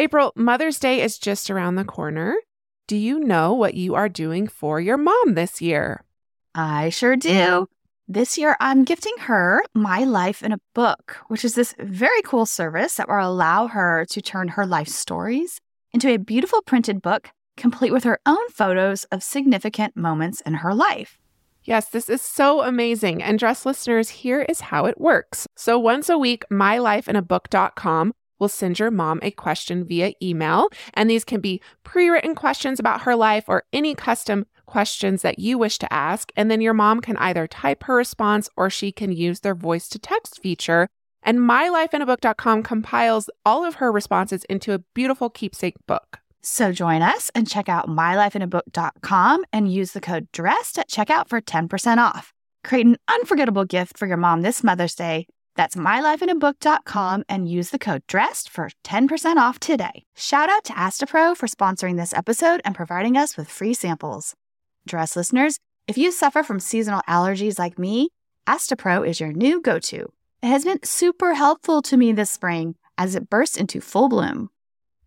April, Mother's Day is just around the corner. Do you know what you are doing for your mom this year? I sure do. This year, I'm gifting her My Life in a Book, which is this very cool service that will allow her to turn her life stories into a beautiful printed book, complete with her own photos of significant moments in her life. Yes, this is so amazing. And dress listeners, here is how it works. So once a week, mylifeinabook.com will send your mom a question via email. And these can be pre written questions about her life or any custom questions that you wish to ask. And then your mom can either type her response or she can use their voice to text feature. And mylifeinabook.com compiles all of her responses into a beautiful keepsake book. So join us and check out mylifeinabook.com and use the code DRESSED at checkout for 10% off. Create an unforgettable gift for your mom this Mother's Day. That's mylifeinabook.com and use the code DRESSED for 10% off today. Shout out to Astepro for sponsoring this episode and providing us with free samples. Dress listeners, if you suffer from seasonal allergies like me, Astepro is your new go to. It has been super helpful to me this spring as it bursts into full bloom.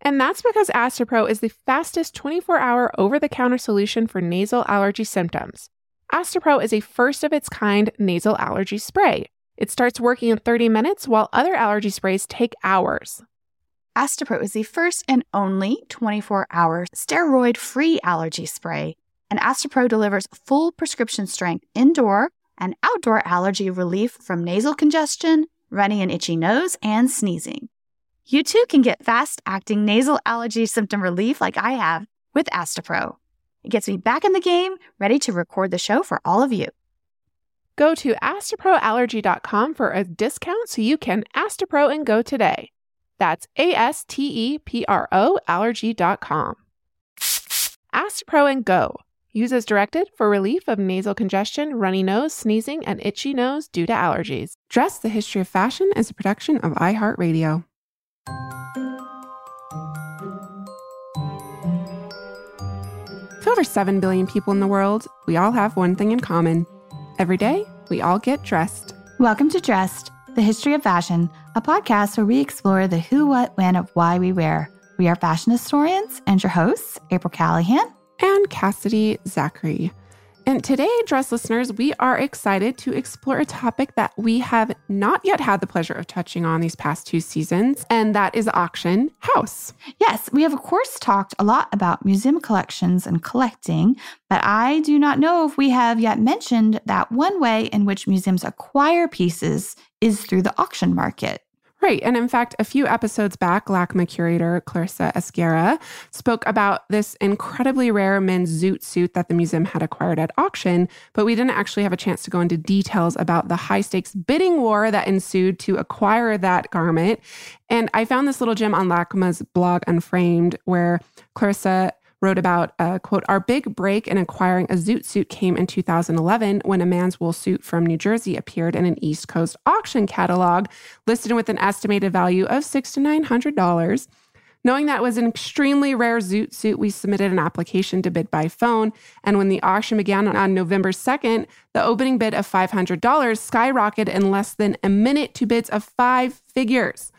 And that's because Astepro is the fastest 24 hour over the counter solution for nasal allergy symptoms. Astepro is a first of its kind nasal allergy spray. It starts working in 30 minutes while other allergy sprays take hours. Astepro is the first and only 24 hour steroid free allergy spray, and Astepro delivers full prescription strength indoor and outdoor allergy relief from nasal congestion, runny and itchy nose, and sneezing. You too can get fast acting nasal allergy symptom relief like I have with Astepro. It gets me back in the game, ready to record the show for all of you. Go to asteproallergy.com for a discount so you can Astepro and go today. That's A S T E P R O allergy.com. Astepro and go. Use as directed for relief of nasal congestion, runny nose, sneezing, and itchy nose due to allergies. Dress the History of Fashion is a production of iHeartRadio. With over 7 billion people in the world, we all have one thing in common. Every day, we all get dressed. Welcome to Dressed, the history of fashion, a podcast where we explore the who, what, when of why we wear. We are fashion historians and your hosts, April Callahan and Cassidy Zachary. And today, dress listeners, we are excited to explore a topic that we have not yet had the pleasure of touching on these past two seasons, and that is auction house. Yes, we have, of course, talked a lot about museum collections and collecting, but I do not know if we have yet mentioned that one way in which museums acquire pieces is through the auction market. Right. And in fact, a few episodes back, LACMA curator Clarissa Esguerra spoke about this incredibly rare men's zoot suit that the museum had acquired at auction, but we didn't actually have a chance to go into details about the high stakes bidding war that ensued to acquire that garment. And I found this little gem on LACMA's blog Unframed where Clarissa wrote about, uh, quote, our big break in acquiring a zoot suit came in 2011 when a man's wool suit from New Jersey appeared in an East Coast auction catalog listed with an estimated value of six to $900. Knowing that was an extremely rare zoot suit, we submitted an application to bid by phone. And when the auction began on November 2nd, the opening bid of $500 skyrocketed in less than a minute to bids of five figures.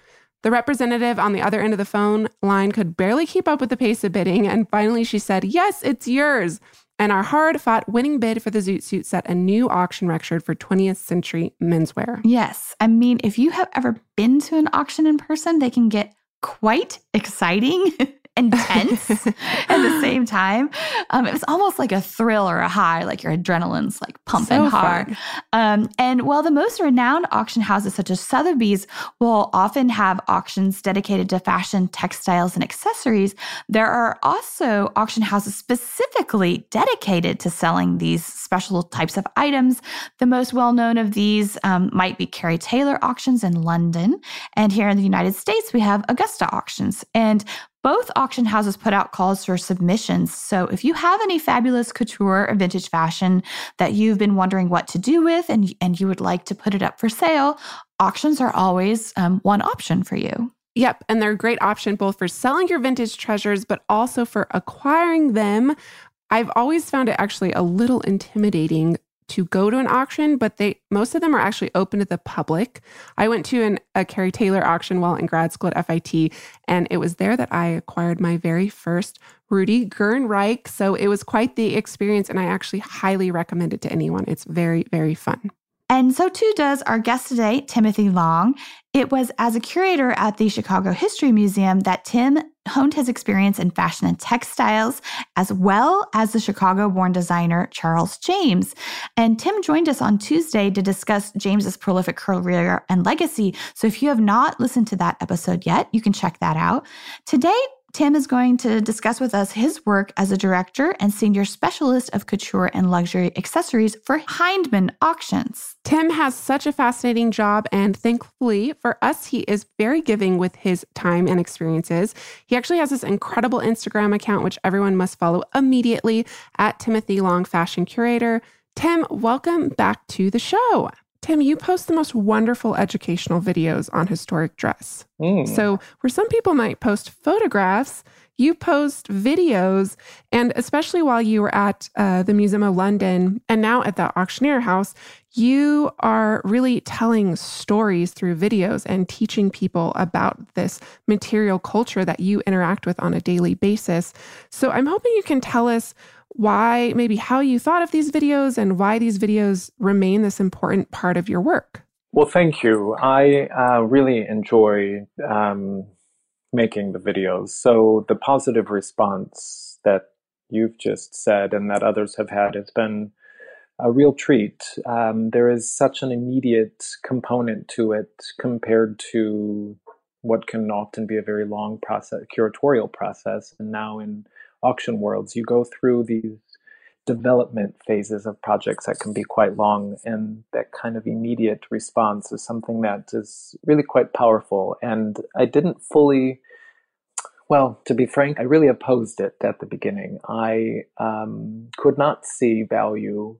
The representative on the other end of the phone line could barely keep up with the pace of bidding, and finally she said, Yes, it's yours. And our hard fought winning bid for the Zoot Suit set a new auction record for 20th century menswear. Yes. I mean, if you have ever been to an auction in person, they can get quite exciting. intense at the same time. Um, it was almost like a thrill or a high, like your adrenaline's like pumping so hard. Um, and while the most renowned auction houses, such as Sotheby's, will often have auctions dedicated to fashion, textiles, and accessories, there are also auction houses specifically dedicated to selling these special types of items. The most well known of these um, might be Kerry Taylor auctions in London. And here in the United States, we have Augusta auctions. And both auction houses put out calls for submissions. So if you have any fabulous couture or vintage fashion that you've been wondering what to do with and, and you would like to put it up for sale, auctions are always um, one option for you. Yep. And they're a great option both for selling your vintage treasures, but also for acquiring them. I've always found it actually a little intimidating to go to an auction, but they most of them are actually open to the public. I went to an, a Kerry Taylor auction while in grad school at FIT, and it was there that I acquired my very first Rudy Gernreich. So it was quite the experience, and I actually highly recommend it to anyone. It's very, very fun. And so too does our guest today, Timothy Long. It was as a curator at the Chicago History Museum that Tim honed his experience in fashion and textiles, as well as the Chicago born designer Charles James. And Tim joined us on Tuesday to discuss James's prolific career and legacy. So if you have not listened to that episode yet, you can check that out. Today, Tim is going to discuss with us his work as a director and senior specialist of couture and luxury accessories for Hindman Auctions. Tim has such a fascinating job, and thankfully for us, he is very giving with his time and experiences. He actually has this incredible Instagram account, which everyone must follow immediately at Timothy Long Fashion Curator. Tim, welcome back to the show. Tim, you post the most wonderful educational videos on historic dress. Mm. So, where some people might post photographs, you post videos. And especially while you were at uh, the Museum of London and now at the Auctioneer House, you are really telling stories through videos and teaching people about this material culture that you interact with on a daily basis. So, I'm hoping you can tell us why, maybe how you thought of these videos and why these videos remain this important part of your work. Well, thank you. I uh, really enjoy um, making the videos. So the positive response that you've just said and that others have had has been a real treat. Um, there is such an immediate component to it compared to what can often be a very long process, curatorial process. And now in auction worlds, you go through these development phases of projects that can be quite long, and that kind of immediate response is something that is really quite powerful. And I didn't fully, well, to be frank, I really opposed it at the beginning. I um, could not see value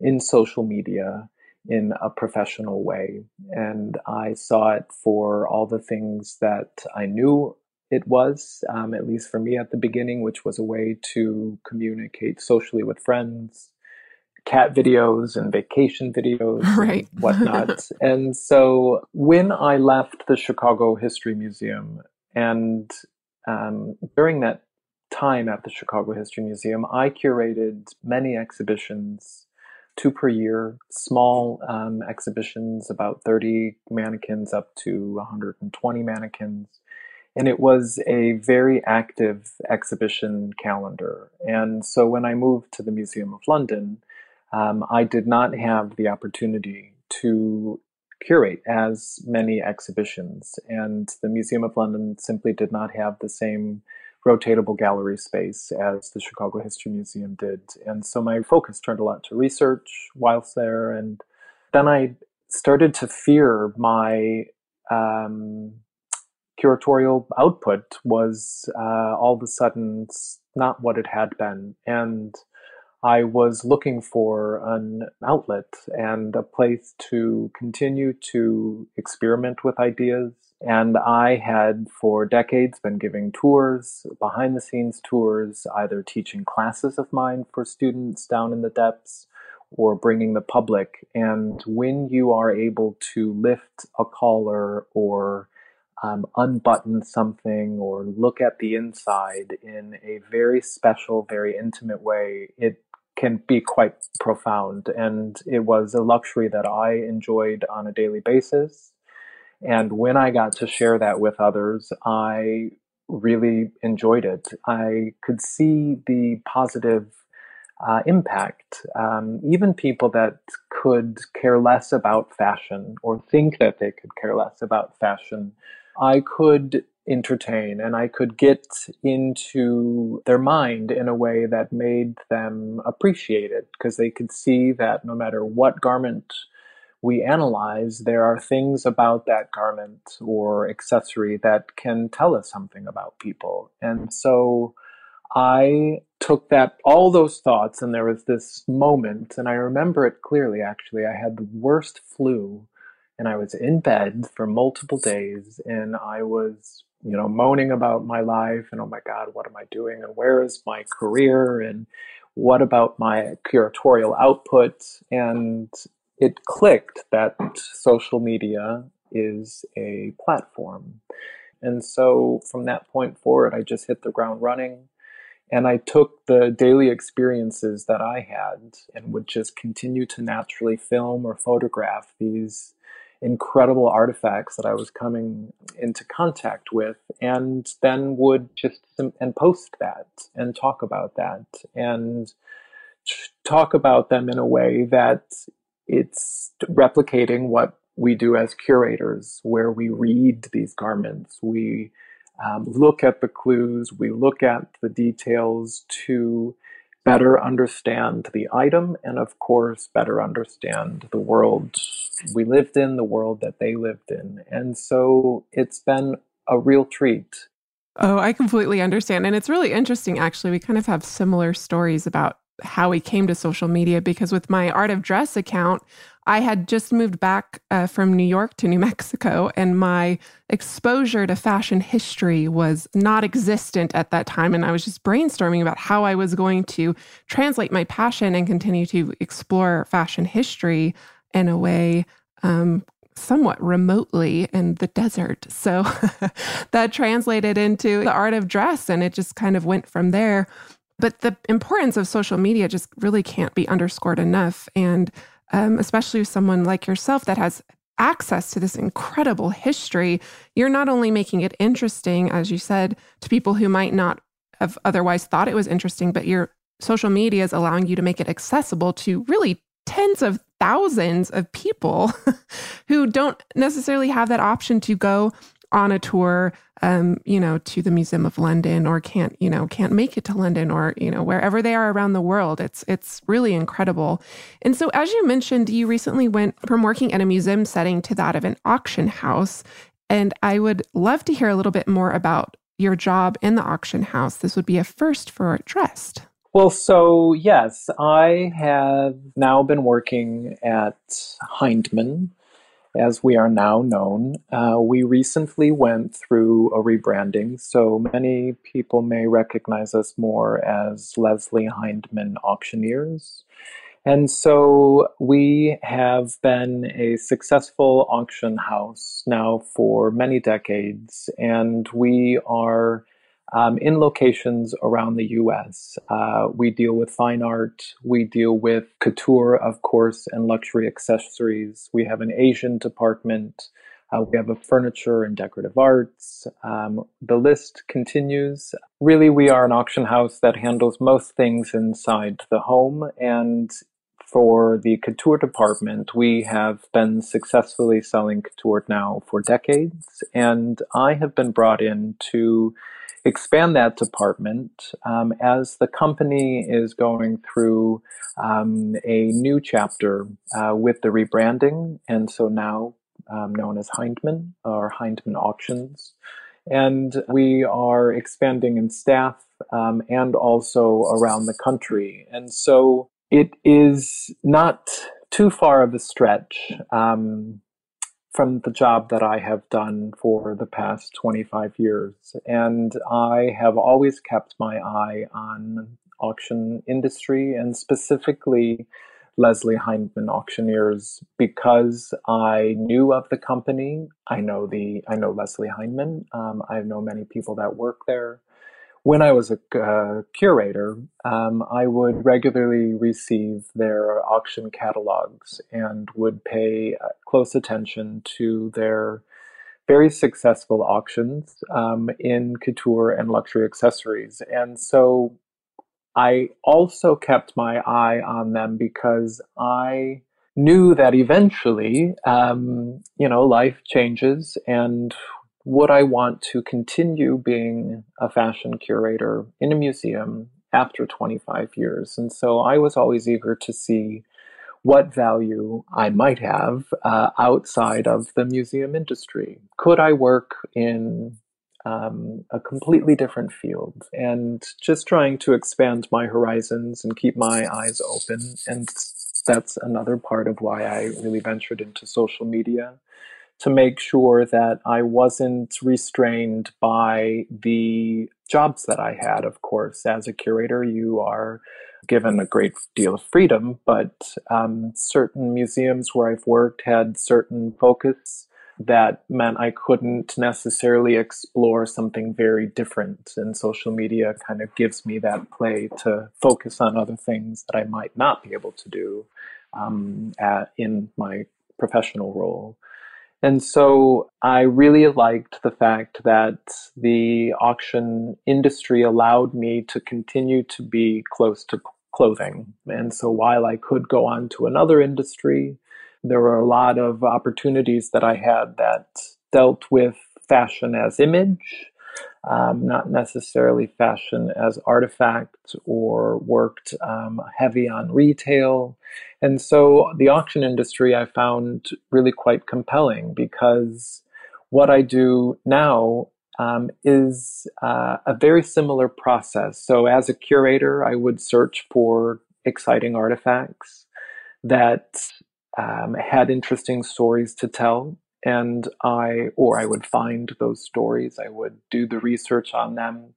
in social media in a professional way. And I saw it for all the things that I knew it was, um, at least for me at the beginning, which was a way to communicate socially with friends, cat videos and vacation videos right. and whatnot. and so when I left the Chicago History Museum, and um, during that time at the Chicago History Museum, I curated many exhibitions two per year, small um, exhibitions, about 30 mannequins up to 120 mannequins. And it was a very active exhibition calendar. And so when I moved to the Museum of London, um, I did not have the opportunity to curate as many exhibitions. And the Museum of London simply did not have the same rotatable gallery space as the Chicago History Museum did. And so my focus turned a lot to research whilst there. And then I started to fear my um, curatorial output was uh, all of a sudden not what it had been. And I was looking for an outlet and a place to continue to experiment with ideas. And I had for decades been giving tours, behind the scenes tours, either teaching classes of mine for students down in the depths or bringing the public. And when you are able to lift a collar or um, unbutton something or look at the inside in a very special, very intimate way, it can be quite profound. And it was a luxury that I enjoyed on a daily basis. And when I got to share that with others, I really enjoyed it. I could see the positive uh, impact. Um, even people that could care less about fashion or think that they could care less about fashion I could entertain and I could get into their mind in a way that made them appreciate it because they could see that no matter what garment we analyze, there are things about that garment or accessory that can tell us something about people. And so I took that, all those thoughts, and there was this moment, and I remember it clearly actually. I had the worst flu and I was in bed for multiple days and I was, you know, moaning about my life and oh my God, what am I doing and where is my career and what about my curatorial output? And it clicked that social media is a platform. And so from that point forward, I just hit the ground running. And I took the daily experiences that I had and would just continue to naturally film or photograph these incredible artifacts that I was coming into contact with, and then would just and post that and talk about that and talk about them in a way that it's replicating what we do as curators, where we read these garments, we um, look at the clues, we look at the details to better understand the item and, of course, better understand the world we lived in, the world that they lived in. And so it's been a real treat. Oh, I completely understand. And it's really interesting, actually. We kind of have similar stories about how we came to social media because with my Art of Dress account, I had just moved back uh, from New York to New Mexico, and my exposure to fashion history was not existent at that time. And I was just brainstorming about how I was going to translate my passion and continue to explore fashion history in a way um, somewhat remotely in the desert. So that translated into the art of dress, and it just kind of went from there. But the importance of social media just really can't be underscored enough. And um, especially with someone like yourself that has access to this incredible history, you're not only making it interesting, as you said, to people who might not have otherwise thought it was interesting, but your social media is allowing you to make it accessible to really tens of thousands of people who don't necessarily have that option to go on a tour um, you know, to the Museum of London or can't, you know, can't make it to London or, you know, wherever they are around the world. It's it's really incredible. And so as you mentioned, you recently went from working in a museum setting to that of an auction house. And I would love to hear a little bit more about your job in the auction house. This would be a first for Dressed. Well, so yes, I have now been working at Hindman as we are now known. Uh, we recently went through a rebranding, so many people may recognize us more as Leslie Hindman Auctioneers. And so we have been a successful auction house now for many decades, and we are um, in locations around the US. Uh, we deal with fine art, we deal with couture, of course, and luxury accessories. We have an Asian department. Uh, we have a furniture and decorative arts. Um, the list continues. Really, we are an auction house that handles most things inside the home. And for the couture department, we have been successfully selling couture now for decades. And I have been brought in to expand that department um, as the company is going through um, a new chapter uh, with the rebranding, and so now um, known as Hindman or Hindman Auctions. And we are expanding in staff um, and also around the country. And so it is not too far of a stretch um, from the job that I have done for the past 25 years. And I have always kept my eye on auction industry and specifically Leslie Hindman Auctioneers because I knew of the company. I know the I know Leslie Hindman. Um, I know many people that work there when I was a uh, curator, um, I would regularly receive their auction catalogs and would pay uh, close attention to their very successful auctions um, in couture and luxury accessories. And so I also kept my eye on them because I knew that eventually, um, you know, life changes and would I want to continue being a fashion curator in a museum after 25 years? And so I was always eager to see what value I might have uh, outside of the museum industry. Could I work in um, a completely different field and just trying to expand my horizons and keep my eyes open. And that's another part of why I really ventured into social media to make sure that I wasn't restrained by the jobs that I had. Of course, as a curator, you are given a great deal of freedom, but um, certain museums where I've worked had certain focus that meant I couldn't necessarily explore something very different. And social media kind of gives me that play to focus on other things that I might not be able to do um, at, in my professional role. And so I really liked the fact that the auction industry allowed me to continue to be close to clothing. And so while I could go on to another industry, there were a lot of opportunities that I had that dealt with fashion as image, um, not necessarily fashion as artifact, or worked um, heavy on retail. And so the auction industry I found really quite compelling because what I do now um, is uh, a very similar process. So, as a curator, I would search for exciting artifacts that um, had interesting stories to tell, and I, or I would find those stories. I would do the research on them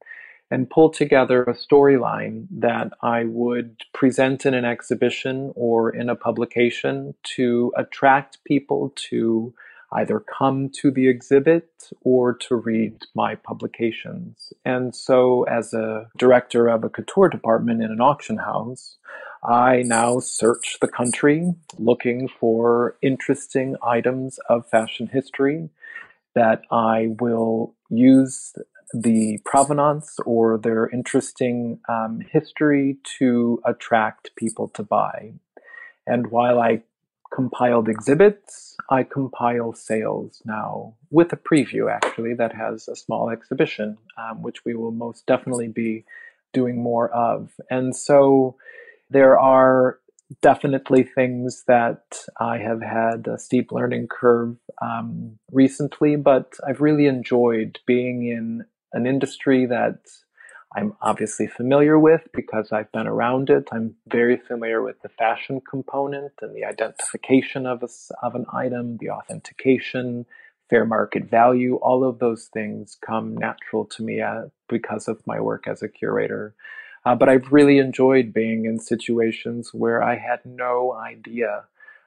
and pull together a storyline that I would present in an exhibition or in a publication to attract people to either come to the exhibit or to read my publications. And so, as a director of a couture department in an auction house, I now search the country looking for interesting items of fashion history that I will use the provenance or their interesting um, history to attract people to buy. And while I compiled exhibits. I compile sales now with a preview, actually, that has a small exhibition, um, which we will most definitely be doing more of. And so there are definitely things that I have had a steep learning curve um, recently, but I've really enjoyed being in an industry that I'm obviously familiar with because I've been around it. I'm very familiar with the fashion component and the identification of, a, of an item, the authentication, fair market value. All of those things come natural to me uh, because of my work as a curator. Uh, but I've really enjoyed being in situations where I had no idea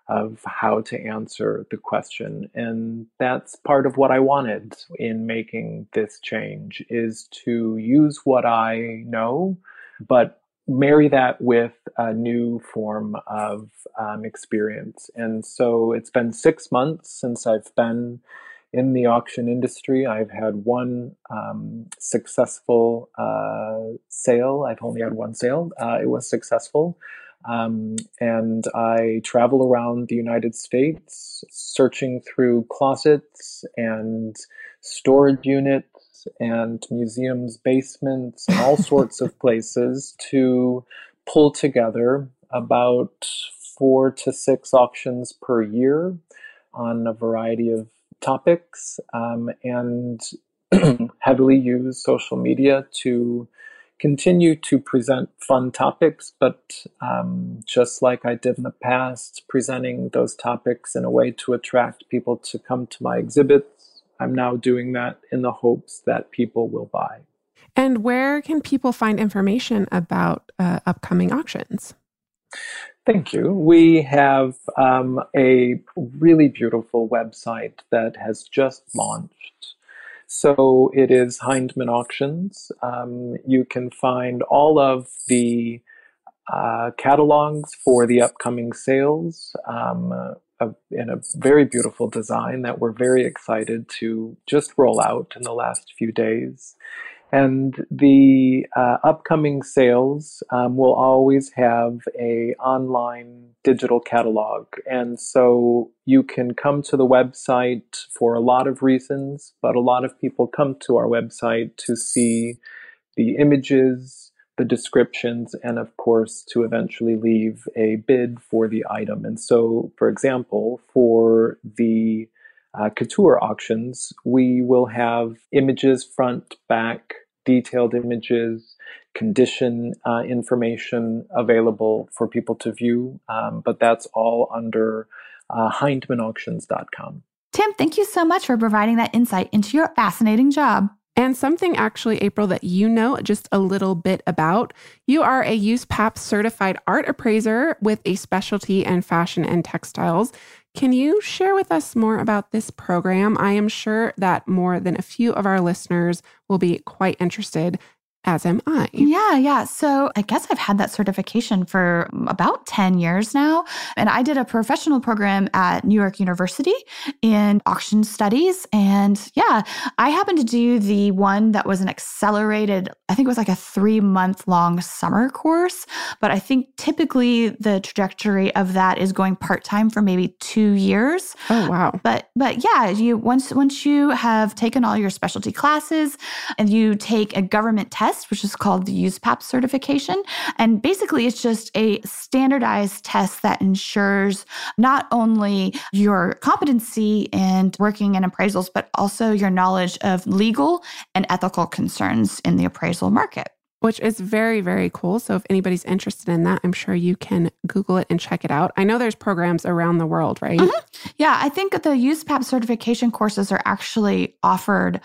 of how to answer the question and that's part of what i wanted in making this change is to use what i know but marry that with a new form of um, experience. And so it's been six months since i've been in the auction industry. I've had one um, successful uh, sale. I've only had one sale. Uh, it was successful. Um, and I travel around the United States searching through closets and storage units and museums' basements and all sorts of places to pull together about four to six auctions per year on a variety of topics um, and heavily use social media to continue to present fun topics, but um, just like I did in the past, presenting those topics in a way to attract people to come to my exhibits. I'm now doing that in the hopes that people will buy. And where can people find information about uh, upcoming auctions? Thank you. We have um, a really beautiful website that has just launched. So it is Hindman Auctions. Um, you can find all of the uh, catalogs for the upcoming sales um, uh, in a very beautiful design that we're very excited to just roll out in the last few days. And the uh, upcoming sales um, will always have a online digital catalog, and so you can come to the website for a lot of reasons. But a lot of people come to our website to see the images, the descriptions, and of course to eventually leave a bid for the item. And so, for example, for the uh, couture auctions, we will have images front, back, detailed images, condition uh, information available for people to view, um, but that's all under uh, HindmanAuctions.com. Tim, thank you so much for providing that insight into your fascinating job. And something actually, April, that you know just a little bit about. You are a USPAP certified art appraiser with a specialty in fashion and textiles. Can you share with us more about this program? I am sure that more than a few of our listeners will be quite interested as am I. Yeah, yeah. So I guess I've had that certification for about 10 years now. And I did a professional program at New York University in auction studies. And yeah, I happened to do the one that was an accelerated, I think it was like a three month long summer course. But I think typically the trajectory of that is going part time for maybe two years. Oh, wow. But, but yeah, you once, once you have taken all your specialty classes and you take a government test, test, which is called the USPAP certification. And basically, it's just a standardized test that ensures not only your competency in working in appraisals, but also your knowledge of legal and ethical concerns in the appraisal market which is very, very cool. So if anybody's interested in that, I'm sure you can Google it and check it out. I know there's programs around the world, right? Mm-hmm. Yeah, I think the USPAP certification courses are actually offered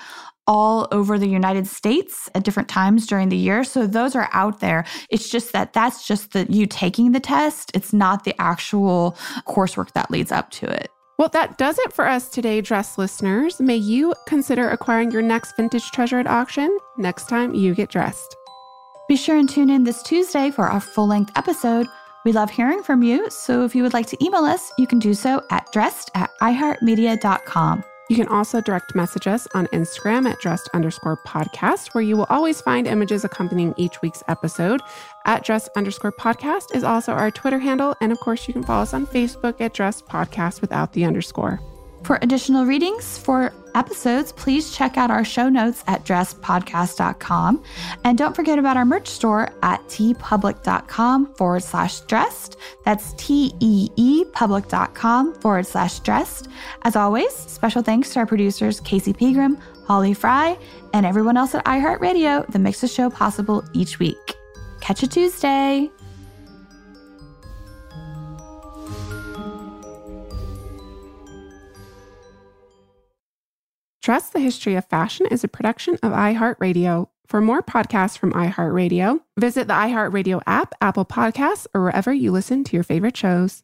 all over the United States at different times during the year. So those are out there. It's just that that's just the you taking the test. It's not the actual coursework that leads up to it. Well, that does it for us today, dress listeners. May you consider acquiring your next vintage treasure at auction next time you get dressed. Be sure and tune in this Tuesday for our full length episode. We love hearing from you, so if you would like to email us, you can do so at dressed at iheartmedia.com. You can also direct message us on Instagram at dressed underscore podcast, where you will always find images accompanying each week's episode. At dressed underscore podcast is also our Twitter handle. And of course, you can follow us on Facebook at dressed podcast without the underscore. For additional readings for episodes, please check out our show notes at dressedpodcast.com. And don't forget about our merch store at teepublic.com forward slash dressed. That's T E E public.com forward slash dressed. As always, special thanks to our producers, Casey Pegram, Holly Fry, and everyone else at iHeartRadio that makes the show possible each week. Catch you Tuesday. Dress the History of Fashion is a production of iHeartRadio. For more podcasts from iHeartRadio, visit the iHeartRadio app, Apple Podcasts, or wherever you listen to your favorite shows.